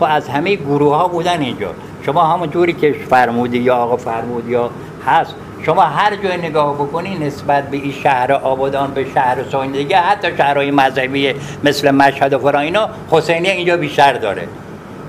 خب از همه گروه ها بودن اینجا. شما همون جوری که فرمودی یا آقا فرمود یا هست شما هر جای نگاه بکنی نسبت به این شهر آبادان به شهر ساین دیگه حتی شهرهای مذهبی مثل مشهد و فرا اینا حسینی اینجا بیشتر داره.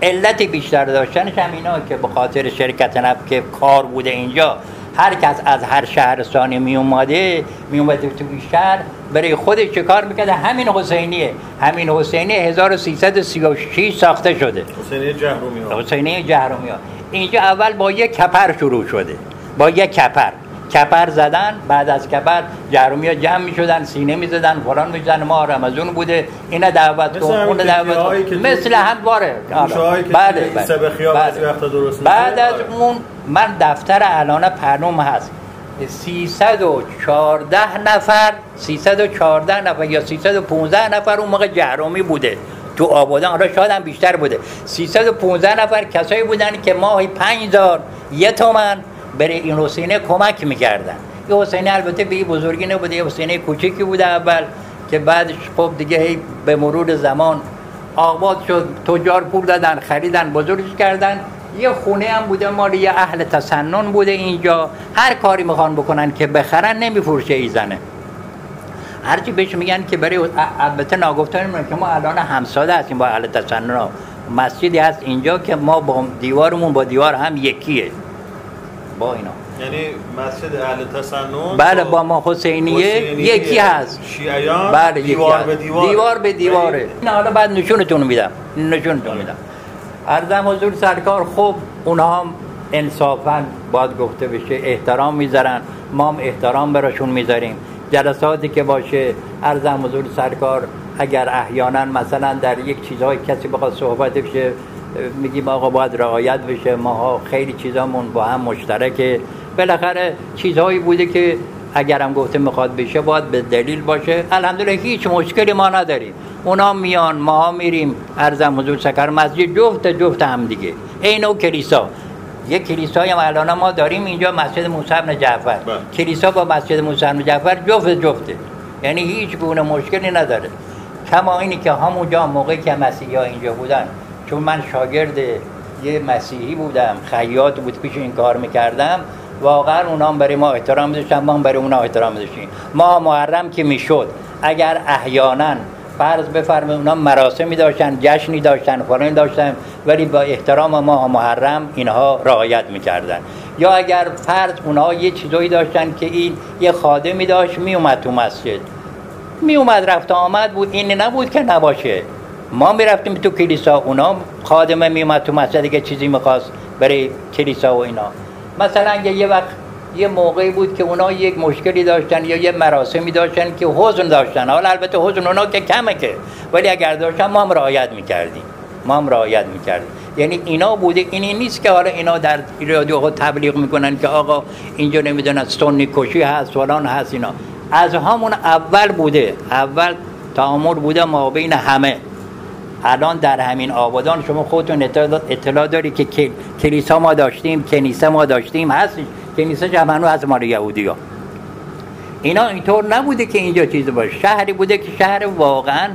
علت بیشتر داشتنش هم اینا که به خاطر شرکت نفت که کار بوده اینجا هر کس از هر شهرستانی می اومده می اومده تو شهر. برای خودش چه کار می‌کرده؟ همین حسینیه. همین حسینی 1336 ساخته شده. حسینی جهرومی ها حسینی جهرومی ها اینجا اول با یک کپر شروع شده. با یک کپر. کپر زدن بعد از کپر جهرومی ها جمع می شدن سینه می زدن فلان می زدن ما رمزون بوده. اینا دعوت کن اون دعوت مثل هم باره. بله بعد از اون من دفتر الان پرنوم هست. 314 نفر 314 نفر یا 315 نفر اون موقع جهرومی بوده. تو آبادان حالا شاید هم بیشتر بوده. 315 نفر کسایی بودن که ماهی 5000 یه تومن برای این حسینه کمک می‌کردن. این حسینه البته به بزرگی نبوده یه حسینه کوچکی بوده اول که بعدش خب دیگه به مرور زمان آباد شد تجار پول دادن خریدن بزرگش کردن. یه خونه هم بوده مال یه اهل تسنن بوده اینجا. هر کاری می‌خوان بکنن که بخرن نمیفروشه ایزنه هرچی بهش میگن که برای البته ناگفته نمی‌دونم که ما الان همساده هستیم با اهل تسنن مسجدی هست اینجا که ما با دیوارمون با دیوار هم یکیه. با اینا. یعنی مسجد اهل تسنن؟ بله با ما حسینیه, یکی هست. شیعیان؟ بله دیوار به دیوار دیوار به دیواره. نه حالا بعد نشونتون میدم. نشونتون میدم. ارزم حضور سرکار خب اونها هم انصافا باید گفته بشه احترام می‌ذارن. ما هم احترام براشون می‌ذاریم. جلساتی که باشه ارزم حضور سرکار اگر احیانا مثلا در یک چیزهای کسی بخواد صحبت بشه میگیم آقا باید رعایت بشه. ماها خیلی چیزامون با هم مشترکه. بالاخره چیزهایی بوده که اگرم گفته می‌خواد بشه باید به دلیل باشه. الحمدلله هیچ مشکلی ما نداریم. اونا میان ما میریم ارزم حضور سکر مسجد جفت جفت هم دیگه. این و کلیسا. یک کلیسای هم الان ما داریم اینجا مسجد موسی بن جعفر. کلیسا با مسجد موسی بن جعفر جفت جفته. یعنی هیچ گونه مشکلی نداره. کما اینی که همونجا موقعی که مسیحی ها اینجا بودن. چون من شاگرد یه مسیحی بودم خیاط بود پیش این کار می‌کردم. واقعا اونا برای ما احترام داشتن ما برای اونا احترام داشتیم ما محرم که می‌شد اگر احیانا فرض بفرمایید اونا مراسمی داشتن جشنی داشتن فلان داشتن ولی با احترام ما محرم اینها رعایت می‌کردن. یا اگر فرض اونها یه چیزایی داشتن که این یه خادمی داشت میومد تو مسجد. میومد رفت آمد بود. این نبود که نباشه. ما می‌رفتیم تو کلیسا اونا خادمه میومد تو مسجد که چیزی می‌خواست برای کلیسا و اینا. مثلا یه وقت یه موقعی بود که اونا یک مشکلی داشتن یا یه مراسمی داشتن که حزن داشتن. حالا البته حزن اونا که کمه که. ولی اگر داشتن ما هم رعایت می‌کردیم. ما هم رعایت می‌کردیم. یعنی اینا بوده. اینی نیست که حالا اینا در رادیو تبلیغ می‌کنن که آقا اینجا نمی‌دونن سنی کشی هست فلان هست اینا. از همون اول بوده. اول تعامل بوده ما بین همه. الان در همین آبادان شما خودتون اطلاع داری که کلیسا ما داشتیم کنیسه ما داشتیم هست کنیسه جمعنو از مال یهودی ها اینا اینطور نبوده که اینجا چیز باشه. شهری بوده که شهر واقعا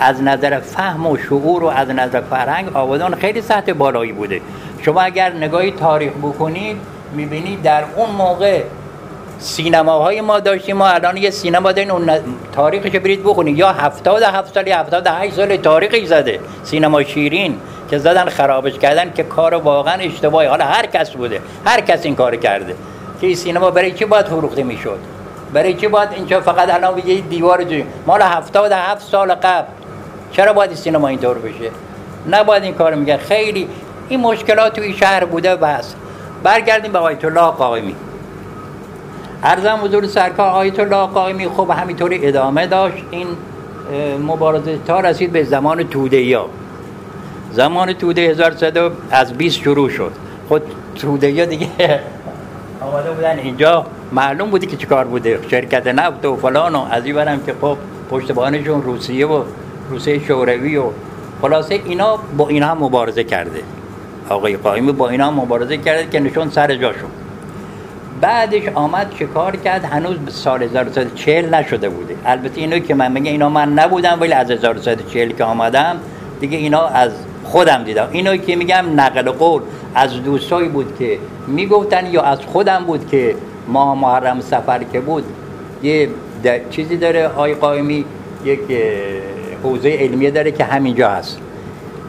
از نظر فهم و شعور و از نظر فرهنگ آبادان خیلی سطح بالایی بوده. شما اگر نگاهی تاریخ بکنید می‌بینید در اون موقع سینماهای ما داشتیم ما الان یه سینما دارین اون تاریخش برید بخونید. یا 77 سال یا 78 سال تاریخی زده. سینما شیرین که زدن خرابش کردن که کار واقعا اشتباهی. حالا هر کس بوده. هر کس این کار کرده. که این سینما برای چی باید فروخته می‌شد؟ برای چی باید اینجا فقط الان بگه دیوار جو مال 77 سال قبل. چرا باید سینما اینطور بشه؟ نباید این کار میگه خیلی این مشکلات توی شهر بوده بس. برگردیم به آیت الله قائمی ارزم حضور سرکار آیت الله قائمی. خب همینطوری ادامه داشت. این مبارزه تا رسید به زمان توده یا زمان توده 1100 از 20 شروع شد. خود توده یا دیگه آماده بودن اینجا. معلوم بودی که چیکار بوده. شرکت نفت و فلان و از این برم که خب پشتبانشون روسیه و روسیه شوروی و خلاصه اینا با اینا هم مبارزه کرده. آقای قائمی با اینا هم مبارزه کرده که نشون سر جاشون. بعدش آمد چه کار کرد؟ هنوز سال 1340 نشده بوده. البته اینو که من میگم اینا من نبودم ولی از 1340 که آمدم دیگه اینا از خودم دیدم. اینو که میگم نقل قول از دوستایی بود که می‌گفتن یا از خودم بود که ماه محرم سفر که بود یه چیزی داره آی قائمی یک حوزه علمیه داره که همینجا هست.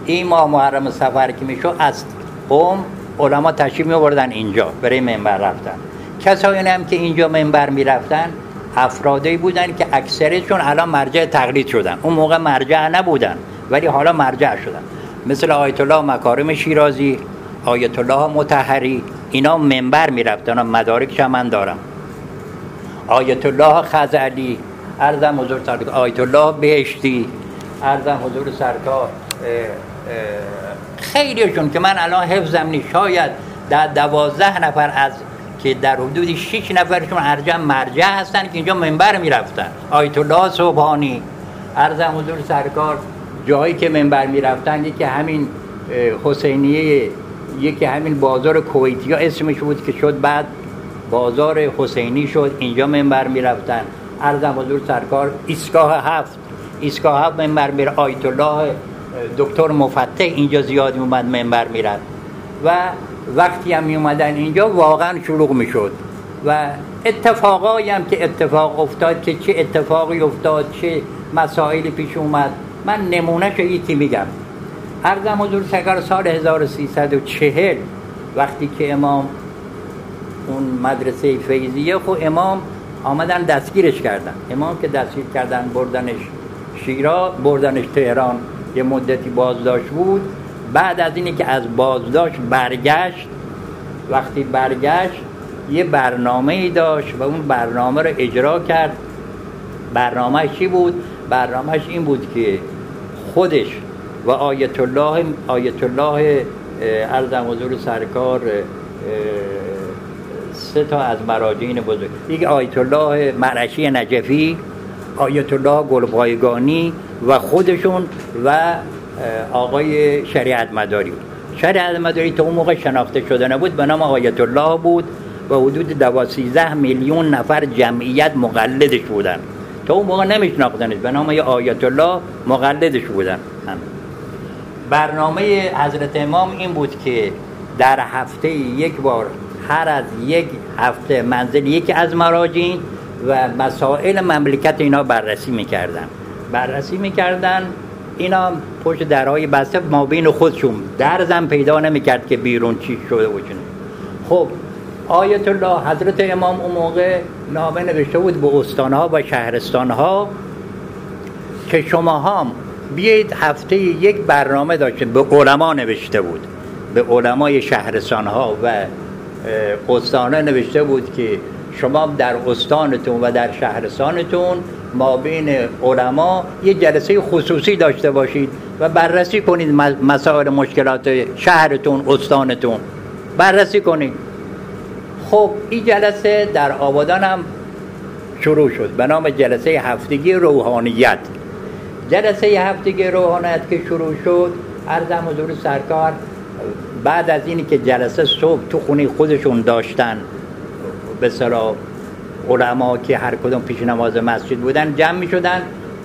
این ماه محرم سفر که میشو از قوم علما تشریف میوردن اینجا برای منبر رفتن. کسایی هم که اینجا منبر می‌رفتن افرادی بودن که اکثرشون الان مرجع تقلید شدن. اون موقع مرجع نبودن ولی حالا مرجع شدن. مثل آیت الله مکارم شیرازی آیت الله متحری اینا منبر می‌رفتن مدارکش من دارم. آیت الله خزعلی ارزم حضور سرکار آیت الله بهشتی ارزم حضور سرکار خیلیشون که من الان حفظم نیست. شاید در دوازده نفر از که در حدود 6 نفرشون ارجع مرجع هستن که اینجا منبر می‌رفتن. آیت الله صبحانی ارزم حضور سرکار جایی که منبر می‌رفتن یکی همین حسینیه یکی همین بازار کویتی ها اسمش بود که شد بعد بازار حسینی شد اینجا منبر می‌رفتن. ارزم حضور سرکار ایستگاه هفت. ایستگاه هفت منبر میره. آیت الله دکتر مفتح اینجا زیاد اومد منبر میرد و وقتی هم می اینجا واقعا شلوغ می‌شد. و اتفاقایی هم که اتفاق افتاد که چه اتفاقی افتاد چه مسائلی پیش اومد من نمونه یکی میگم. ارزم حضور سکر سال 1340 وقتی که امام اون مدرسه فیضیه خب امام آمدن دستگیرش کردن. امام که دستگیر کردن بردنش شیرا بردنش تهران. یه مدتی بازداشت بود. بعد از اینی که از بازداشت برگشت وقتی برگشت یه برنامه ای داشت و اون برنامه رو اجرا کرد برنامه چی بود؟ برنامهش این بود که خودش و آیت الله آیت الله ارزم حضور سرکار سه تا از مراجعین بزرگ یک آیت الله مرشی نجفی آیت الله گلبایگانی و خودشون و آقای شریعت مداری بود. شریعت مداری تا اون موقع شناخته شده نبود. به نام آیت الله بود. و حدود دوازده میلیون نفر جمعیت مقلدش بودن. تا اون موقع نمیشناختنش. به نام آیت الله مقلدش بودن. هم. برنامه حضرت امام این بود که در هفته یک بار هر از یک هفته منزل یکی از مراجعین و مسائل مملکت اینا بررسی می‌کردن. بررسی می‌کردن. اینا پشت درهای بسته ما بین خودشون درزم پیدا نمی‌کرد که بیرون چی شده بود خب آیت الله حضرت امام اون موقع نامه نوشته بود به استانها و شهرستانها که شما هم بیایید هفته یک برنامه داشتید به علما نوشته بود. به علمای شهرستانها و استانه نوشته بود که شما در استانتون و در شهرستانتون ما بین علما یه جلسه خصوصی داشته باشید و بررسی کنید مسائل مشکلات شهرتون استانتون. بررسی کنید. خب این جلسه در آبادان هم شروع شد. به نام جلسه هفتگی روحانیت. جلسه هفتگی روحانیت که شروع شد ارزم حضور سرکار. بعد از اینی که جلسه صبح تو خونه خودشون داشتن به علما که هر کدوم پیش نماز مسجد بودن جمع می شدن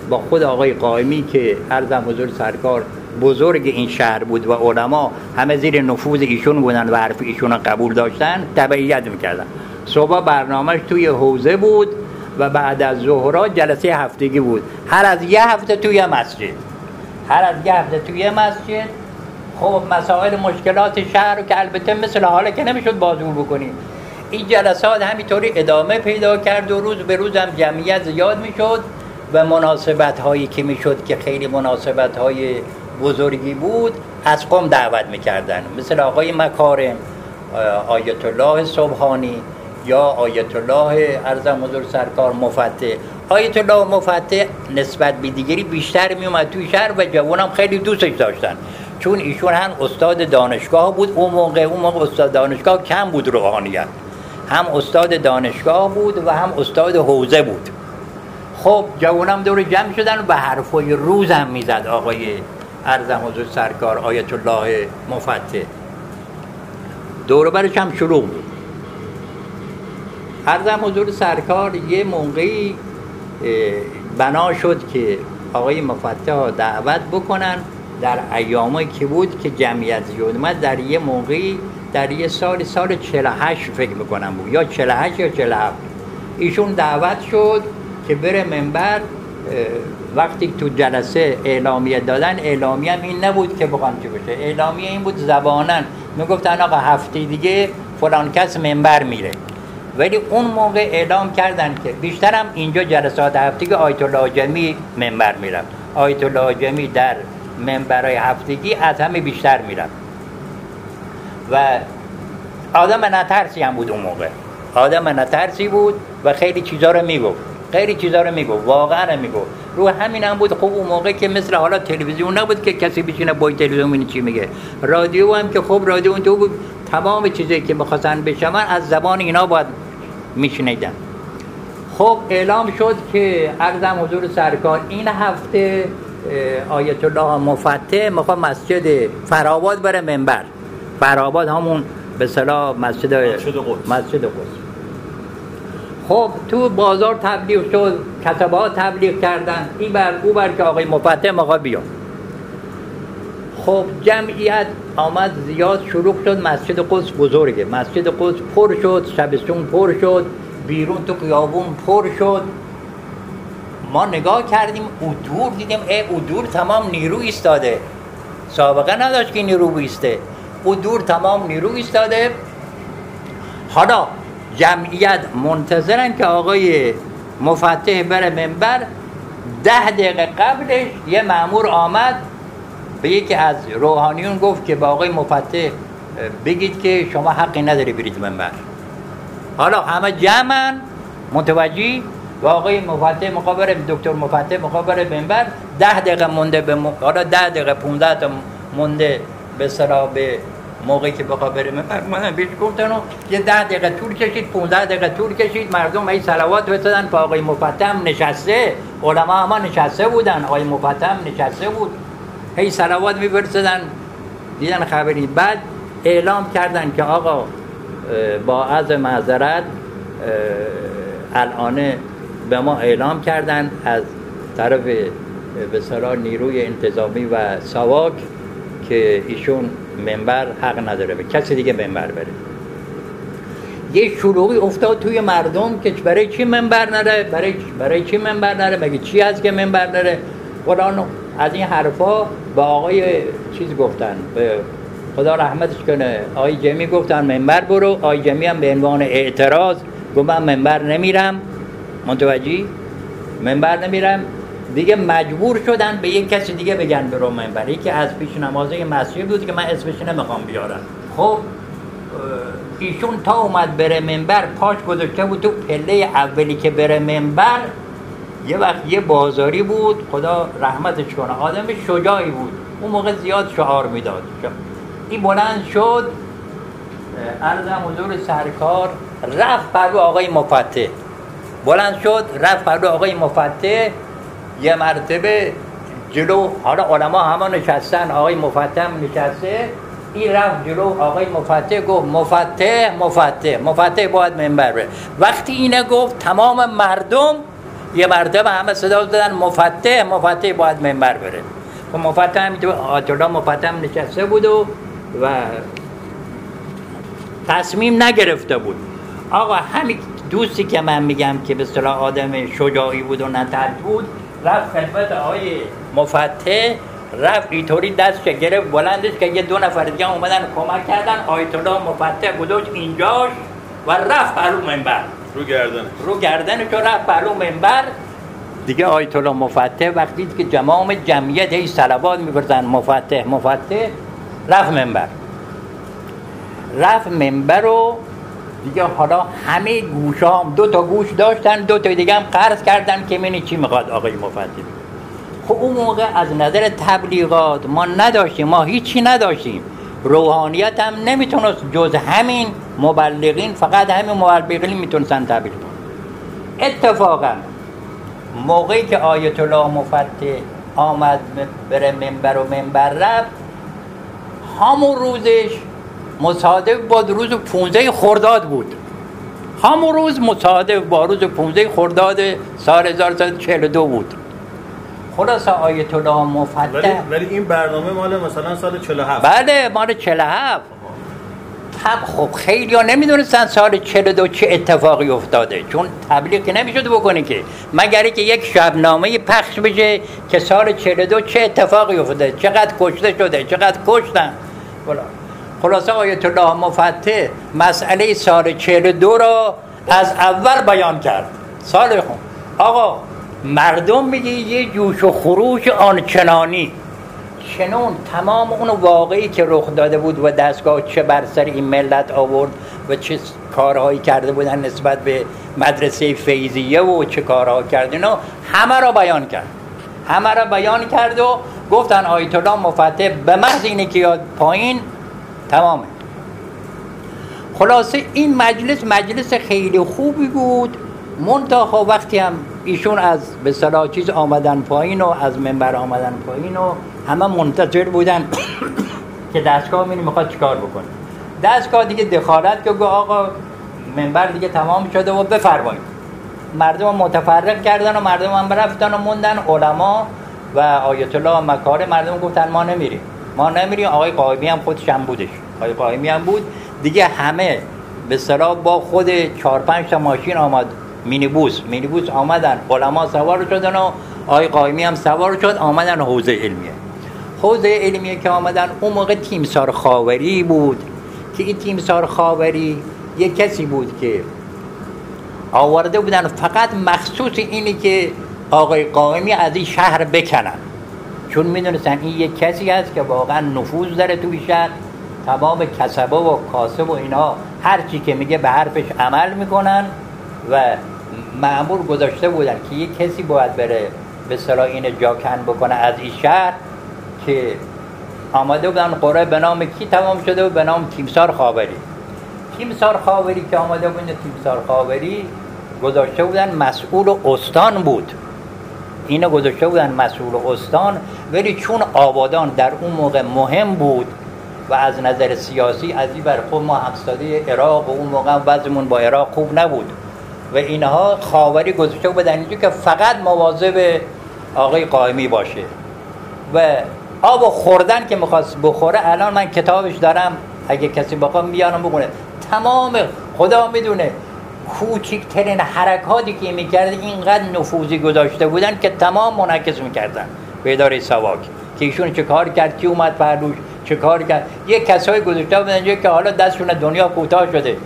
با خود آقای قائمی که ارزم حضور سرکار بزرگ این شهر بود و علما همه زیر نفوذ ایشون بودن و حرف ایشون قبول داشتن تبعیت می‌کردن. صبح برنامهش توی حوزه بود و بعد از ظهرا جلسه هفتگی بود. هر از یه هفته توی مسجد. هر از یه هفته توی مسجد. خب مسائل مشکلات شهر رو که البته مثل حالا که نمی‌شد بازور بکنیم. این جلسات همینطوری ادامه پیدا کرد و روز به روز هم جمعیت زیاد می‌شد و مناسبت هایی که می‌شد که خیلی مناسبت های بزرگی بود از قوم دعوت می‌کردن. مثل آقای مکارم آیت الله صبحانی یا آیت الله ارزم حضور سرکار مفتح. آیت الله مفتح نسبت به دیگری بیشتر میومد توی شهر و جوانم خیلی دوستش داشتن. چون ایشون هم استاد دانشگاه بود اون موقع اون موقع استاد دانشگاه کم بود روحانیت. هم استاد دانشگاه بود و هم استاد حوزه بود. خب جوانم دور جمع شدن و حرفای روز هم می‌زد آقای ارزم حضور سرکار آیت الله مفتح دور برش هم شروع بود. ارزم حضور سرکار یه موقعی بنا شد که آقای مفتح دعوت بکنن در ایامایی که بود که جمعیت زیاد در یه موقعی در یه سال سال 48 فکر می‌کنم بود. یا 48 یا 47 ایشون دعوت شد که بره منبر وقتی تو جلسه اعلامیه دادن اعلامیه هم این نبود که بخوان چی بشه اعلامیه این بود زبانن می‌گفتن آقا هفته دیگه فلان کس منبر میره. ولی اون موقع اعلام کردن که بیشترم اینجا جلسات هفتگی آیت الله جمی منبر می‌رفت. آیت الله جمی در منبرهای هفتگی از همه بیشتر می‌رفت. و آدم نترسی هم بود اون موقع. آدم نترسی بود و خیلی چیزا رو می‌گفت. خیلی چیزا رو می‌گفت. واقعا می‌گفت. رو همین هم بود خوب اون موقع که مثل حالا تلویزیون نبود که کسی بشینه با تلویزیون چی میگه. رادیو هم که خب رادیو تو بود. تمام چیزی که می‌خواستن بشون از زبان اینا باید میشنیدن. خب اعلام شد که ارزم حضور سرکار این هفته آیت الله مفتح می‌خواد مسجد فراباد بره منبر. فراباد همون به صلاح مسجد مسجد قدس. خب تو بازار تبلیغ شد کتبه تبلیغ کردن این بر او بر که آقای مفتح می‌خواد بیاد خب جمعیت آمد زیاد شروع شد مسجد قدس بزرگه. مسجد قدس پر شد شبستون پر شد بیرون تو قیابون پر شد. ما نگاه کردیم او دور دیدیم ای او دور تمام نیرو ایستاده. سابقه نداشت که نیرو بیسته. او دور تمام نیرو ایستاده. حالا جمعیت منتظرن که آقای مفتح بره منبر. ده دقیقه قبلش یه معمور آمد. به یکی از روحانیون گفت که با آقای مفتح بگید که شما حقی نداری برید منبر. حالا همه جمعن. متوجی و آقای مفتح مقابل دکتر مفتح مقابل منبر. ده دقیقه مونده به م... حالا ده دقیقه 15 تا مونده به سرا به موقعی که بخواد بره. منبر من بیش گفتن یه ده دقیقه طول کشید 15 دقیقه طول کشید. مردم ای صلوات بتدن با آقای مفتح نشسته. علما هم نشسته بودن. آقای مفتح نشسته بود. هی سلوات میبرسدن دیدن خبری بعد اعلام کردن که آقا با از معذرت الان به ما اعلام کردن از طرف به نیروی انتظامی و سواک. که ایشون منبر حق نداره به کسی دیگه منبر بره. یه شلوغی افتاد توی مردم که برای چی منبر نره؟ برای برای چی منبر نره؟ مگه چی هست که منبر نره؟ قرآن از این حرفا با آقای چیز گفتن به خدا رحمتش کنه آقای جمی گفتن منبر برو آقای جمی هم به عنوان اعتراض گفت من منبر نمیرم. متوجی منبر نمیرم. دیگه مجبور شدن به یک کسی دیگه بگن برو منبر یکی از پیش نمازه مسیح بود که من اسمش نمی‌خوام بیارم. خب ایشون تا اومد بره منبر پاش گذاشته بود تو پله اولی که بره منبر یه وقت یه بازاری بود خدا رحمتش کنه آدم شجاعی بود. اون موقع زیاد شعار می‌داد. این بلند شد عرضم حضور سرکار رفت پهلو آقای مفتح بلند شد رفت پهلو آقای مفتح یه مرتبه جلو حالا علما همه نشستن آقای مفتح نشسته. این رفت جلو آقای مفتح گفت مفتح مفتح مفتح باید منبر بره. وقتی اینه گفت تمام مردم یه مرتبه همه صدا دادن مفتح مفتح باید منبر بره. و خب مفتح هم آتولا مفتح نشسته بود و و تصمیم نگرفته بود. آقا همین دوستی که من میگم که به صلاح آدم شجاعی بود و نترک بود رفت خدمت آقای مفتح رفت اینطوری دست گرفت بلندش که یه دو نفر دیگه اومدن کمک کردن. آیت الله مفتح گذاشت اینجاش و رفت پرو منبر. رو گردن. رو گردن تو رفت پرو منبر. دیگه آیت الله مفتح وقتی که جمام جمعیت هی صلوات میبرزن مفتح مفتح رفت منبر. رفت منبر رو دیگه حالا همه گوشام دو تا گوش داشتن دو تا دیگه هم قرض کردن که منی چی می‌خواد آقای مفتح خب اون موقع از نظر تبلیغات ما نداشتیم ما هیچی نداشتیم. روحانیت هم نمی‌تونست جز همین مبلغین فقط همین مبلغین می‌تونستن تبلیغ اتفاقا موقعی که آیت الله مفتح آمد بره منبر و منبر رفت همون روزش مصادف با روز 15 خرداد بود. همون روز مصادف با روز 15 خرداد سال 1942 بود. خلاص آیت الله ولی مفتح ولی این برنامه مال مثلا سال 47 بله مال 47 هم خب خیلی ها نمی‌دونستن سال 42 چه اتفاقی افتاده چون تبلیغ نمی‌شد بکنی که. مگر که یک شبنامه پخش بشه که سال 42 چه اتفاقی افتاده چقدر کشته شده چقدر کشتن. بلا. خلاصه آیت الله مفتح مسئله سال 42 را از اول بیان کرد. سال خون آقا مردم میگه یه جوش و خروش آنچنانی. چنون تمام اون واقعی که رخ داده بود و دستگاه چه بر سر این ملت آورد و چه کارهایی کرده بودن نسبت به مدرسه فیضیه و چه کارها کرد اینا همه را بیان کرد. همه را بیان کرد و گفتن آیت الله مفتح به محض اینه که یاد پایین تمامه. خلاصه این مجلس مجلس خیلی خوبی بود. منتها وقتی هم ایشون از به صلاح چیز آمدن پایین و از منبر آمدن پایین و همه منتظر بودن که دستگاه میری می‌خواد چیکار بکنه. دستگاه دیگه دخالت که گفت آقا منبر دیگه تمام شده و بفرمایید. مردم متفرق کردن و مردم هم رفتن و موندن. علما و آیت الله مکاره مردم گفتن ما نمیریم. ما نمیریم آقای قائمی هم خودش هم بودش. آقای قائمی هم بود. دیگه همه به صلاح با خود چهار پنج تا ماشین آمد. مینیبوس. مینیبوس آمدن. علما سوار شدن و آقای قائمی هم سوار شد. آمدن حوزه علمیه. حوزه علمیه که آمدن اون موقع تیمسار خاوری بود. که این تیمسار خاوری یک کسی بود که آورده بودن. فقط مخصوص اینی که آقای قائمی از این شهر بکنن. چون می‌دونستن این یک کسی هست که واقعا نفوذ داره توی شهر. تمام کسبه و کاسب و اینا هر چی که میگه به حرفش عمل می‌کنن و معمول گذاشته بودن که یک کسی باید بره به صلاح این جاکن بکنه از این شهر که آمده بودن قرآن به نام کی تمام شده و به نام تیمسار خاوری. تیمسار خاوری که آمده بود تیمسار خاوری گذاشته بودن مسئول استان بود. اینو گذاشته بودن مسئول استان ولی چون آبادان در اون موقع مهم بود و از نظر سیاسی از این بر خود ما همستاده عراق و اون موقع وضعمون با عراق خوب نبود. و اینها خاوری گذاشته بودن اینجا که فقط مواظب آقای قائمی باشه. و آب خوردن که می‌خواست بخوره الان من کتابش دارم اگه کسی بخوام بیارم بگونه تمام خدا می‌دونه کوچکترین حرکاتی که می‌کرد اینقدر نفوذی گذاشته بودن که تمام منعکس می‌کردن. به اداره سواک که ایشون چه کار کرد کی اومد پردوش چه کار کرد؟ یه کسایی گذاشته بودن که حالا دستشون دنیا کوتاه شده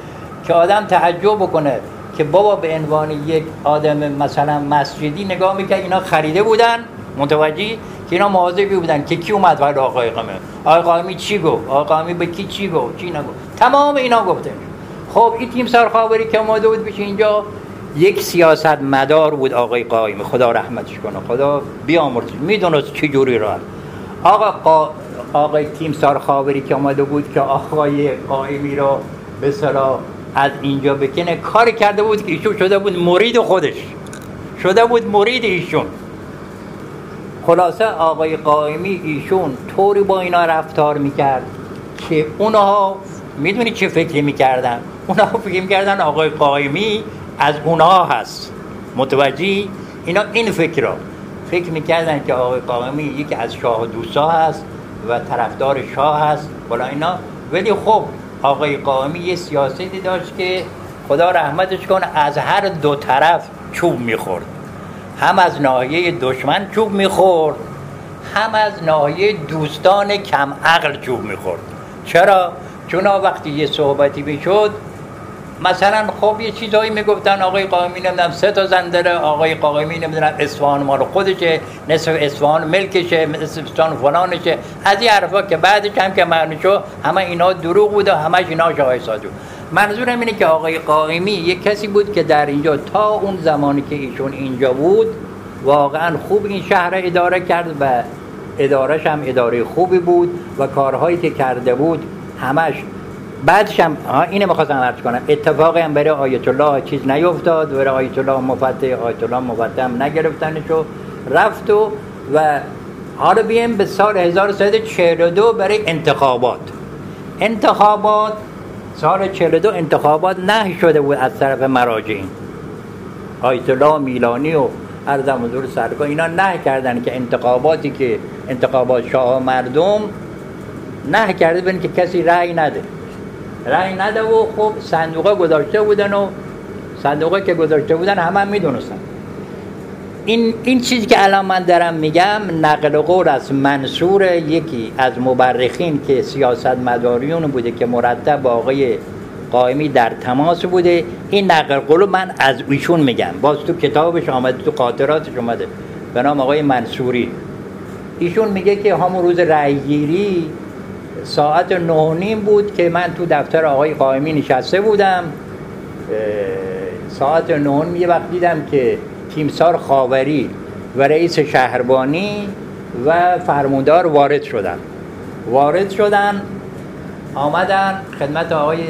که آدم تعجب بکنه که بابا به عنوان یک آدم مثلا مسجدی نگاه می‌کرد اینا خریده بودن متوجه که اینا مواظبی بودن که کی اومد برای آقای قائمی آقای قائمی چی گفت؟ آقای قائمی به کی چی گفت؟ چی نگفت؟ تمام اینا گفته. خب این تیم سرخاوری که اومده بود بشه اینجا یک سیاست مدار بود آقای قائمی خدا رحمتش کنه. خدا بیامرزش می‌دونست چه جوری راه آقا قا... آقای تیم سرخاوری که اومده بود که آقای قائمی را به از اینجا بکنه کار کرده بود که ایشون شده بود مرید خودش. شده بود مرید ایشون. خلاصه آقای قائمی ایشون طوری با اینا رفتار می‌کرد که اونها می‌دونی چه فکری می‌کردن؟ اونها فکر می‌کردن آقای قائمی از اونها هست. متوجه اینا این فکر را. فکر می‌کردن که آقای قائمی یکی از شاه دوستا هست. و طرفدار شاه هست. بلا اینا. ولی خب آقای قائمی یه سیاستی داشت که خدا رحمتش کنه از هر دو طرف چوب می‌خورد. هم از ناحیه دشمن چوب می‌خورد هم از ناحیه دوستان کم عقل چوب می‌خورد. چرا؟ چون وقتی یه صحبتی بشد مثلا خب یه چیزایی می‌گفتن آقای قائمی نمی‌دونم سه تا زن داره آقای قائمی نمی‌دونم اصفهان مال خودشه نصف اصفهان ملکشه نصف اصفهان فلانشه. از این حرفا که بعدش هم که معلوم شد همه اینا دروغ بود و همش اینا شاه سادو. منظورم اینه که آقای قائمی یک کسی بود که در اینجا تا اون زمانی که ایشون اینجا بود واقعا خوب این شهر اداره کرد و ادارش هم اداره خوبی بود و کارهایی که کرده بود همش بعدش هم اینه می‌خواستم عرض کنم. اتفاقی هم برای آیت الله چیز نیفتاد برای آیت الله مفتح آیت الله مفتح هم نگرفتنش و رفت و و حالا بیم به سال 1342 برای انتخابات. انتخابات سال 42 انتخابات نه شده بود از طرف مراجعین. آیت الله میلانی و ارزم حضور سرکار اینا نه کردن که انتخاباتی که انتخابات شاه مردم نه کرده بین که کسی رأی نده. رأی نده و خب صندوقه گذاشته بودن و صندوقه که گذاشته بودن همه هم می‌دونستن. این, این چیزی که الان من دارم میگم نقل قول از منصور یکی از مبرخین که سیاست مداریون بوده که مرتب با آقای قائمی در تماس بوده. این نقل قول من از ایشون میگم. باز تو کتابش آمده تو قاطراتش آمده. به نام آقای منصوری. ایشون میگه که همون روز رأیگیری ساعت نه بود که من تو دفتر آقای قائمی نشسته بودم. ساعت نه یه وقت دیدم که تیمسار خاوری و رئیس شهربانی و فرموندار وارد شدن. وارد شدن آمدن خدمت آقای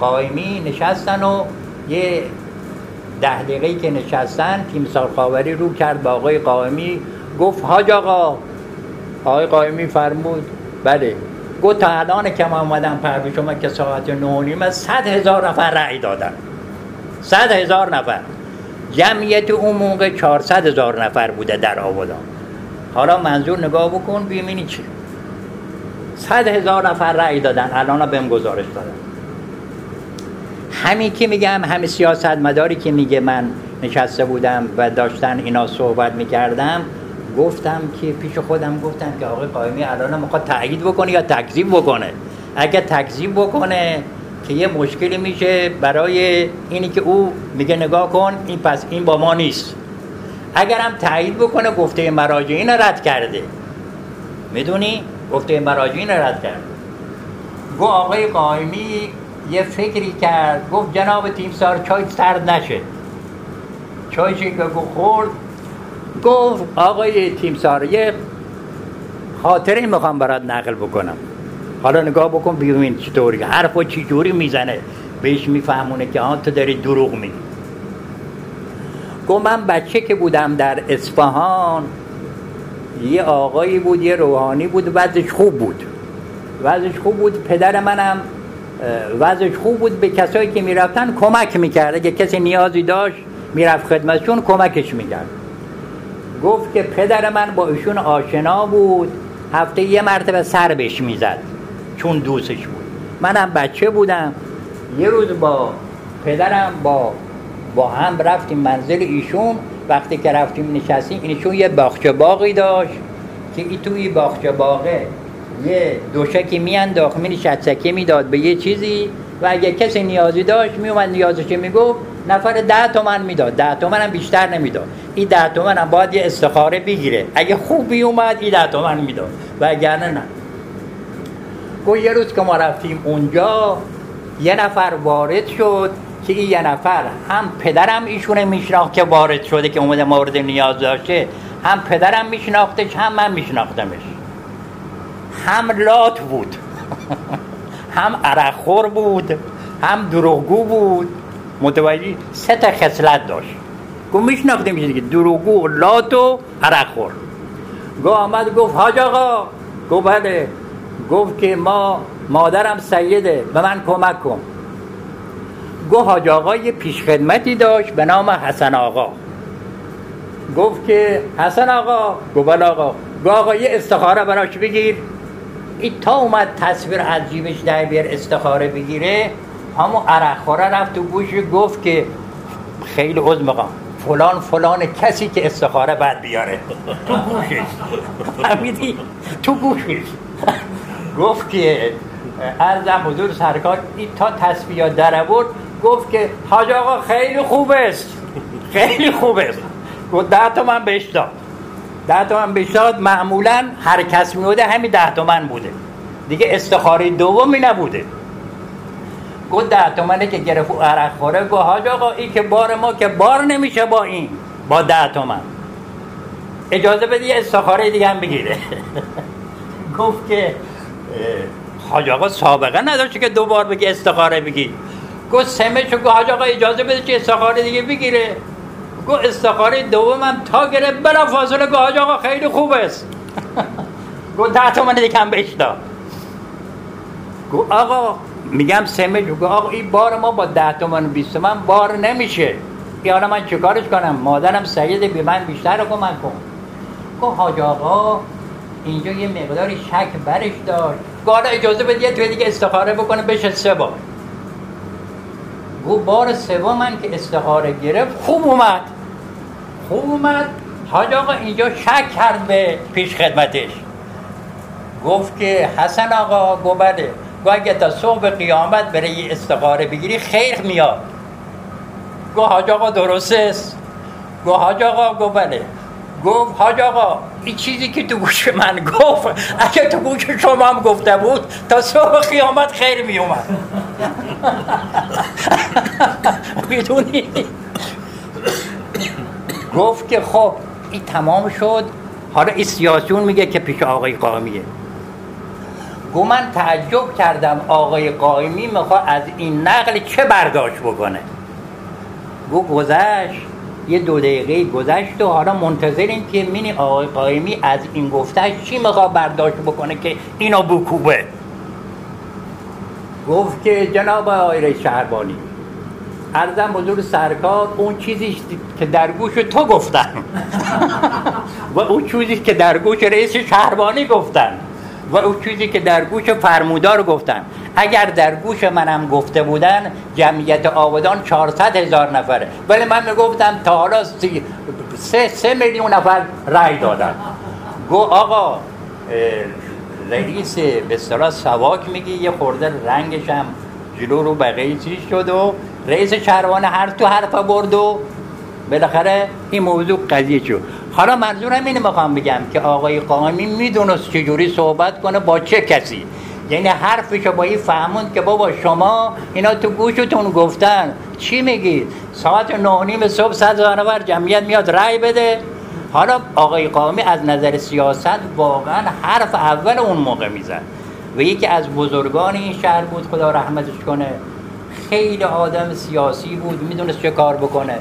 قائمی نشستن و یه ده دقیقه که نشستن تیمسار خاوری رو کرد با آقای قائمی گفت حاج آقا آقای قائمی فرمود بله. گفت تا الان که ما آمدم پر شما که ساعت نه نیمه صد هزار نفر رأی دادن. صد هزار نفر. جمعیت اون موقع 400 هزار نفر بوده در آبادان حالا منظور نگاه بکن بیمینی چی. صد هزار نفر رأی دادن الان بهم گزارش دادن. همین که میگم همین سیاست مداری که میگه من نشسته بودم و داشتن اینا صحبت می‌کردم گفتم که پیش خودم گفتم که آقای قائمی الان می‌خواد تایید بکنه یا تکذیب بکنه. اگه تکذیب بکنه که یه مشکلی میشه برای اینی که او میگه نگاه کن این پس این با ما نیست. اگر هم تایید بکنه گفته مراجعین رد کرده. می‌دونی؟ گفته مراجعین رد کرده. گو آقای قائمی یه فکری کرد. گفت جناب تیمسار چای سرد نشه. چای که خورد. گفت آقای تیمسار یه خاطره می‌خوام برات نقل بکنم. حالا نگاه بکن ببین چطوری حرف و چی جوری می‌زنه. بهش میفهمونه که آن تو داری دروغ میگی. گفت من بچه که بودم در اصفهان یه آقایی بود یه روحانی بود وضعش خوب بود. وضعش خوب بود پدر منم وضعش خوب بود. به کسایی که می‌رفتن کمک می‌کرد. اگه کسی نیازی داشت می‌رفت خدمتشون کمکش می‌کرد. گفت که پدر من با ایشون آشنا بود. هفته یه مرتبه سر بهش می‌زد. چون دوستش بود. منم بچه بودم. یه روز با پدرم با با هم رفتیم منزل ایشون. وقتی که رفتیم نشستیم ایشون یه باغچه باقی داشت که ای توی باغچه باغه یه دوشکی میانداخت می شتسکه می‌داد به یه چیزی. و اگه کسی نیازی داشت میومد نیازش می‌گفت نفر ده تومن می‌داد. ده تومن هم بیشتر نمی‌داد. این ده تومن هم باید یه استخاره بگیره. اگه خوب اومد این ده تومن می‌داد. و اگر نه. گفت یه روز که ما رفتیم اونجا یه نفر وارد شد که این یه نفر هم پدرم ایشونه میشناخت که وارد شده که اومده مورد نیاز داشته هم پدرم میشناختش هم من میشناختمش. هم لات بود. هم عرقخور بود. هم دروغگو بود. متوجه سه تا خصلت داشت. گفت میشناختیم دیگه دروغگو لات و عرقخور گفت آمد گفت حاج آقا. گفت بله. گفت که ما مادرم سیده. به من کمک کن. گفت حاج آقا یه پیشخدمتی داشت به نام حسن آقا. گفت که حسن آقا. گفت بله آقا. گفت آقا یه استخاره براش بگیر. این تا اومد تصویر از جیبش در بیار استخاره بگیره. همون عرق رفت تو گوش گفت که خیلی عوض می‌خوام. فلان فلان کسی که استخاره بعد بیاره. تو گوشش. فهمیدی؟ تو گوشش. گفت که ارزم حضور سرکار این تا تصویه در بود گفت که حاج آقا خیلی خوب است. خیلی خوب است. گفت ده تومن بهش داد. ده تومن بهش داد. معمولا هر کس میوده همین ده تومن بوده. دیگه استخاره دومی نبوده. گفت ده تومنه که گرفت عرق خوره گفت حاج آقا این که بار ما که بار نمیشه با این با ده تومن. اجازه بدی استخاره دیگه هم بگیره. گفت که حاج آقا سابقه نداشته که دوبار بگی استخاره بگی. گفت چون گفت حاج آقا اجازه بده که استخاره دیگه بگیره. گفت استخاره دومم تا گره بلا فاصله گفت حاج آقا خیلی خوب است. گفت ده تومن دیگه هم داد. گفت آقا میگم سمه گفت آقا این بار ما با ده تومن بیست تومن بار نمیشه. حالا من چیکارش کنم؟ مادرم سعید بی من بیشتر کمک کن. گفت حاج آقا اینجا یه مقداری شک برش داشت گفت اجازه بدید تو دیگه استخاره بکنه بشه سه بار. گفت بار سوم من که استخاره گرفت خوب اومد. خوب اومد. حاج آقا اینجا شک کرد به پیش خدمتش. گفت که حسن آقا گو بله. گو اگه تا صبح قیامت برای استخاره بگیری خیر میاد. گو حاج آقا درست است. گو حاج آقا گو بله. گفت حاج آقا این چیزی که تو گوش من گفت اگه تو گوش شما هم گفته بود تا صبح قیامت خیر می اومد می‌دونی؟ گفت که خب این تمام شد. حالا این سیاسیون میگه که پیش آقای قائمیه گو من تعجب کردم آقای قائمی می‌خواد از این نقل چه برداشت بکنه. گو گذشت یه دو دقیقه گذشت و حالا منتظریم که مینی آقای قائمی از این گفتش چی می‌خواد برداشت بکنه که اینو بکوبه. گفت که جناب آقای شهربانی ارزم بزرگ سرکار اون چیزی که در گوش تو گفتن. و اون چیزی که در گوش رئیس شهربانی گفتن. و اون چیزی که در گوش فرمودار گفتن اگر در گوش منم گفته بودن جمعیت آبادان 400 هزار نفره. ولی من می‌گفتم تا حالا سه, سه میلیون نفر رای دادن. گو آقا رئیس به اصطلاح سواک میگی یه خورده رنگش هم جلو رو بقیه چیز شد و رئیس شهروان هر تو حرف برد و بالاخره این موضوع قضیه شد. حالا منظورم اینه می‌خوام بگم که آقای قائمی می‌دونست چجوری صحبت کنه با چه کسی. یعنی حرفشو با این فهموند که بابا شما اینا تو گوشتون گفتن. چی میگید ساعت نه نیم صبح صد نفر جمعیت میاد رای بده. حالا آقای قائمی از نظر سیاست واقعا حرف اول اون موقع می‌زد. و یکی از بزرگان این شهر بود خدا رحمتش کنه. خیلی آدم سیاسی بود می‌دونست چه کار بکنه.